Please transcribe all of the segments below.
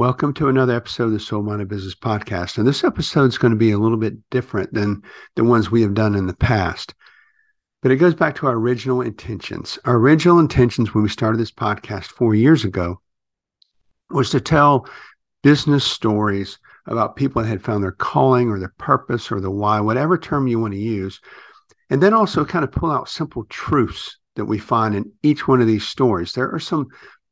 Welcome to another episode of the Soul Minded Business Podcast. And this episode is going to be a little bit different than the ones we have done in the past. But it goes back to our original intentions. Our original intentions when we started this podcast four years ago was to tell business stories about people that had found their calling or their purpose or the why, whatever term you want to use. And then also kind of pull out simple truths that we find in each one of these stories. There are some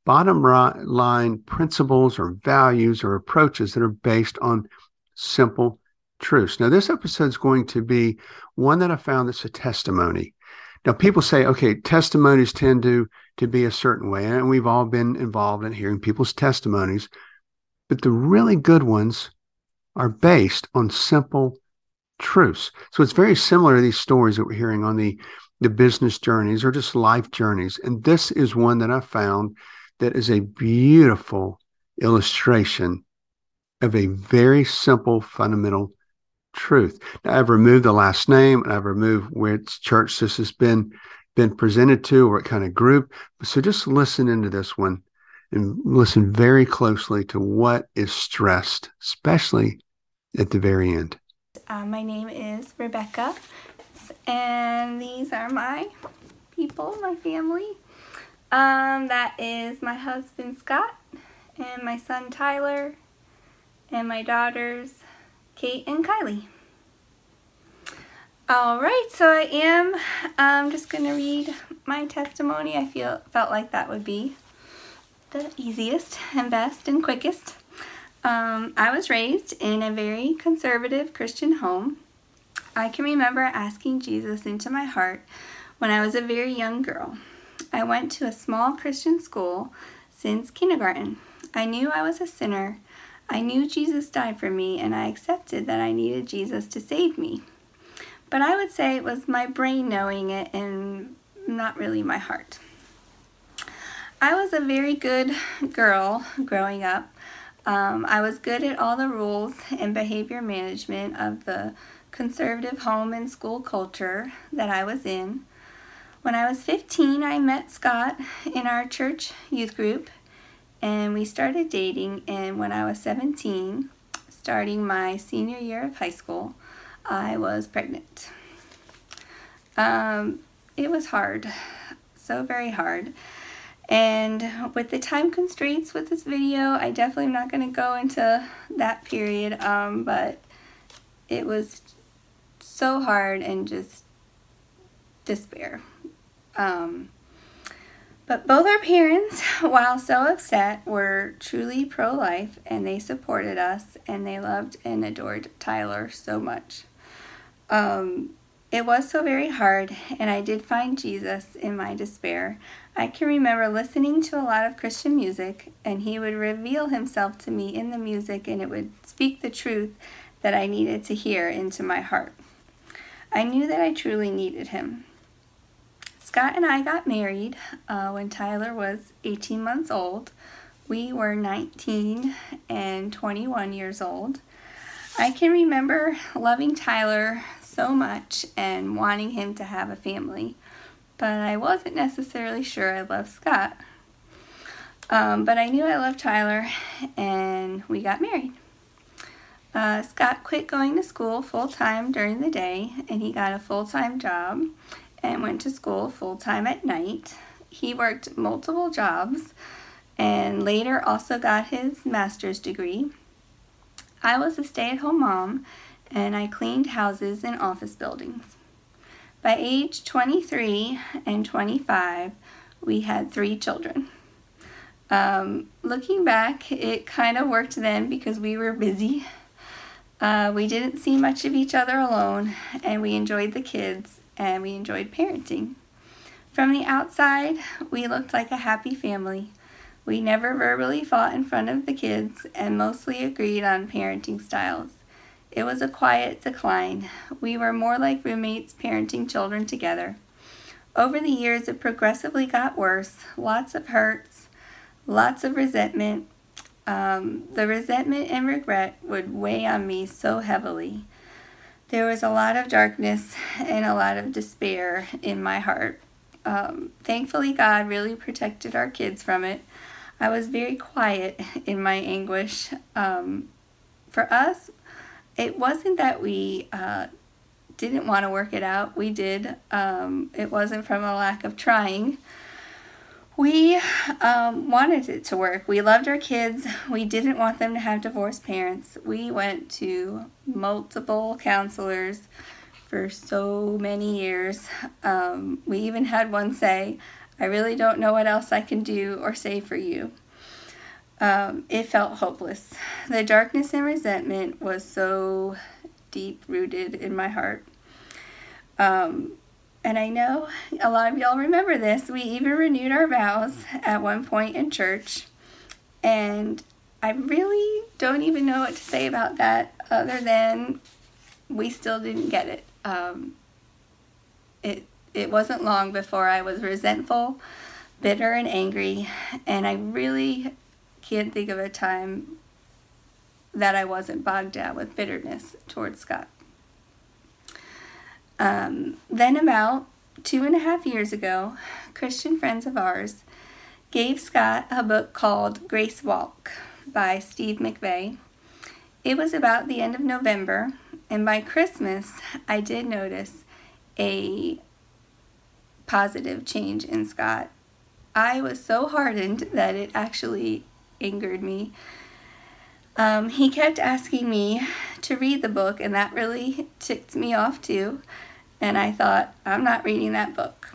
bottom line principles or values or approaches that are based on simple truths. Now, this episode is going to be one that I found that's a testimony. Now, people say, okay, testimonies tend to to be a certain way, and we've all been involved in hearing people's testimonies. But the really good ones are based on simple truths. So it's very similar to these stories that we're hearing on the the business journeys or just life journeys. And this is one that I found that is a beautiful illustration of a very simple fundamental truth. Now, I've removed the last name and I've removed which church this has been been presented to or what kind of group. So just listen into this one and listen very closely to what is stressed, especially at the very end. Uh, my name is Rebecca, and these are my people, my family. Um, that is my husband Scott, and my son Tyler, and my daughters Kate and Kylie. All right, so I am um, just going to read my testimony. I feel felt like that would be the easiest and best and quickest. Um, I was raised in a very conservative Christian home. I can remember asking Jesus into my heart when I was a very young girl. I went to a small Christian school since kindergarten. I knew I was a sinner. I knew Jesus died for me, and I accepted that I needed Jesus to save me. But I would say it was my brain knowing it and not really my heart. I was a very good girl growing up. Um, I was good at all the rules and behavior management of the conservative home and school culture that I was in. When I was 15, I met Scott in our church youth group and we started dating. And when I was 17, starting my senior year of high school, I was pregnant. Um, it was hard, so very hard. And with the time constraints with this video, I definitely am not going to go into that period, um, but it was so hard and just despair. Um, but both our parents, while so upset, were truly pro life and they supported us and they loved and adored Tyler so much. Um, it was so very hard, and I did find Jesus in my despair. I can remember listening to a lot of Christian music, and he would reveal himself to me in the music, and it would speak the truth that I needed to hear into my heart. I knew that I truly needed him. Scott and I got married uh, when Tyler was 18 months old. We were 19 and 21 years old. I can remember loving Tyler so much and wanting him to have a family, but I wasn't necessarily sure I loved Scott. Um, but I knew I loved Tyler, and we got married. Uh, Scott quit going to school full time during the day, and he got a full time job and went to school full time at night. He worked multiple jobs and later also got his master's degree. I was a stay at home mom and I cleaned houses and office buildings. By age 23 and 25, we had three children. Um, looking back, it kind of worked then because we were busy. Uh, we didn't see much of each other alone, and we enjoyed the kids and we enjoyed parenting. From the outside, we looked like a happy family. We never verbally fought in front of the kids and mostly agreed on parenting styles. It was a quiet decline. We were more like roommates parenting children together. Over the years, it progressively got worse. Lots of hurts, lots of resentment. Um, the resentment and regret would weigh on me so heavily. There was a lot of darkness and a lot of despair in my heart. Um, thankfully, God really protected our kids from it. I was very quiet in my anguish. Um, for us, it wasn't that we uh, didn't want to work it out. We did. Um, it wasn't from a lack of trying. We um, wanted it to work. We loved our kids. We didn't want them to have divorced parents. We went to multiple counselors for so many years. Um, we even had one say, I really don't know what else I can do or say for you. Um, it felt hopeless. The darkness and resentment was so deep rooted in my heart. Um, and I know a lot of y'all remember this. We even renewed our vows at one point in church. And I really don't even know what to say about that other than we still didn't get it. Um, it it wasn't long before I was resentful, bitter, and angry, and I really can't think of a time that I wasn't bogged down with bitterness towards Scott. Um, then, about two and a half years ago, Christian friends of ours gave Scott a book called Grace Walk by Steve McVey. It was about the end of November, and by Christmas, I did notice a positive change in Scott. I was so hardened that it actually angered me. Um, he kept asking me to read the book, and that really ticked me off too. And I thought, I'm not reading that book.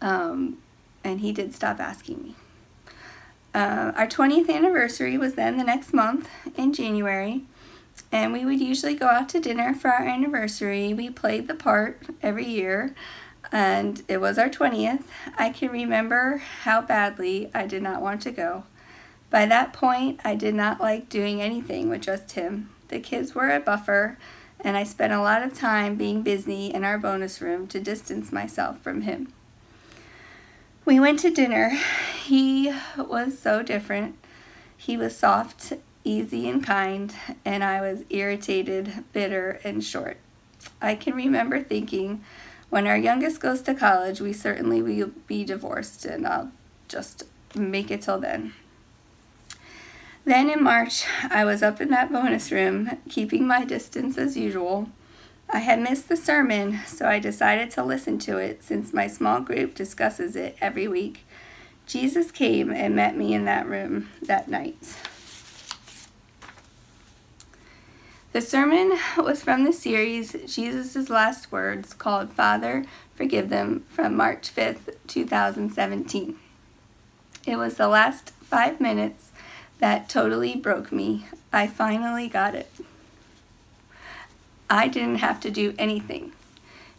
Um, and he did stop asking me. Uh, our 20th anniversary was then the next month in January, and we would usually go out to dinner for our anniversary. We played the part every year, and it was our 20th. I can remember how badly I did not want to go. By that point, I did not like doing anything with just him. The kids were a buffer, and I spent a lot of time being busy in our bonus room to distance myself from him. We went to dinner. He was so different. He was soft, easy, and kind, and I was irritated, bitter, and short. I can remember thinking, when our youngest goes to college, we certainly will be divorced, and I'll just make it till then. Then in March, I was up in that bonus room, keeping my distance as usual. I had missed the sermon, so I decided to listen to it since my small group discusses it every week. Jesus came and met me in that room that night. The sermon was from the series Jesus' Last Words called Father, Forgive Them from March 5th, 2017. It was the last five minutes that totally broke me. I finally got it. I didn't have to do anything.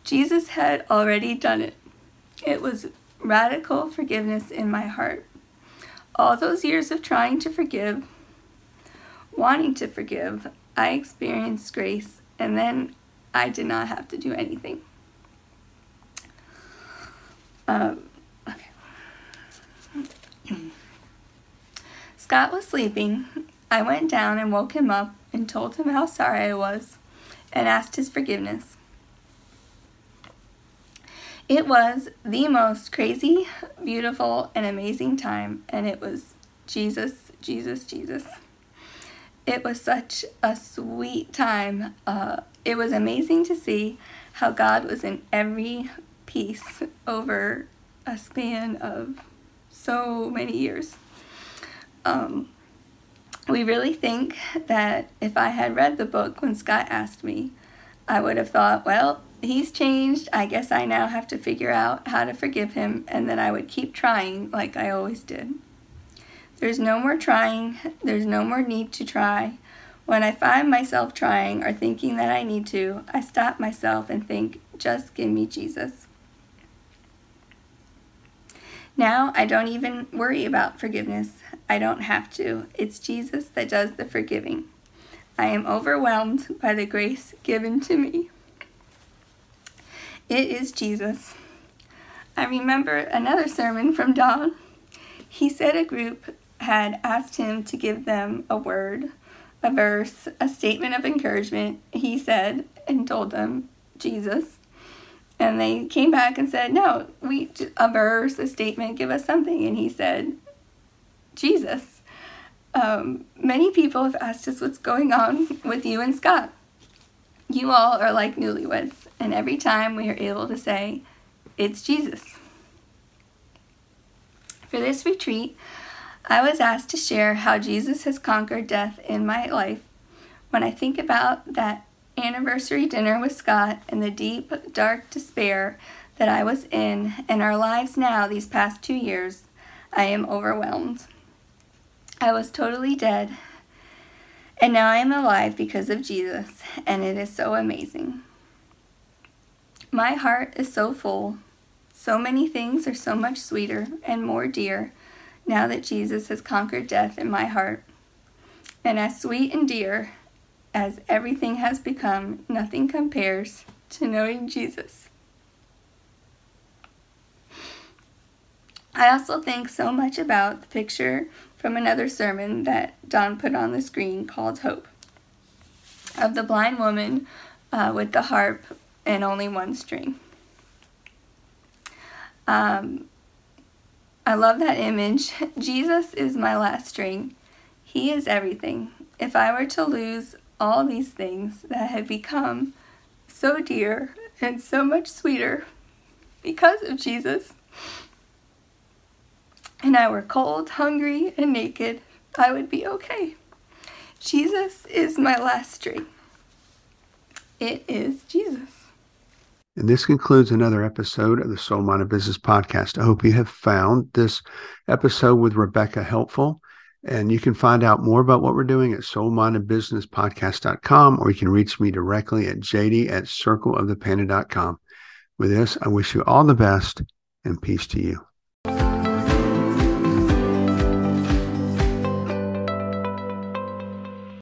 Jesus had already done it. It was radical forgiveness in my heart. All those years of trying to forgive, wanting to forgive, I experienced grace, and then I did not have to do anything. Um, Scott was sleeping. I went down and woke him up and told him how sorry I was and asked his forgiveness. It was the most crazy, beautiful, and amazing time, and it was Jesus, Jesus, Jesus. It was such a sweet time. Uh, it was amazing to see how God was in every piece over a span of so many years. Um, we really think that if I had read the book when Scott asked me, I would have thought, well, he's changed. I guess I now have to figure out how to forgive him, and then I would keep trying like I always did. There's no more trying, there's no more need to try. When I find myself trying or thinking that I need to, I stop myself and think, just give me Jesus. Now I don't even worry about forgiveness. I don't have to. It's Jesus that does the forgiving. I am overwhelmed by the grace given to me. It is Jesus. I remember another sermon from Don. He said a group had asked him to give them a word, a verse, a statement of encouragement. He said and told them, Jesus. And they came back and said, No, we a verse, a statement, give us something. And he said, Jesus. Um, many people have asked us what's going on with you and Scott. You all are like newlyweds, and every time we are able to say, It's Jesus. For this retreat, I was asked to share how Jesus has conquered death in my life. When I think about that anniversary dinner with Scott and the deep, dark despair that I was in and our lives now these past two years, I am overwhelmed. I was totally dead, and now I am alive because of Jesus, and it is so amazing. My heart is so full. So many things are so much sweeter and more dear now that Jesus has conquered death in my heart. And as sweet and dear as everything has become, nothing compares to knowing Jesus. I also think so much about the picture from another sermon that Don put on the screen called Hope of the blind woman uh, with the harp and only one string. Um, I love that image. Jesus is my last string. He is everything. If I were to lose all these things that had become so dear and so much sweeter because of Jesus, and I were cold, hungry, and naked, I would be okay. Jesus is my last string. It is Jesus. And this concludes another episode of the Soul Minded Business Podcast. I hope you have found this episode with Rebecca helpful. And you can find out more about what we're doing at soulmindedbusinesspodcast.com or you can reach me directly at jd at circleofthepanda.com. With this, I wish you all the best and peace to you.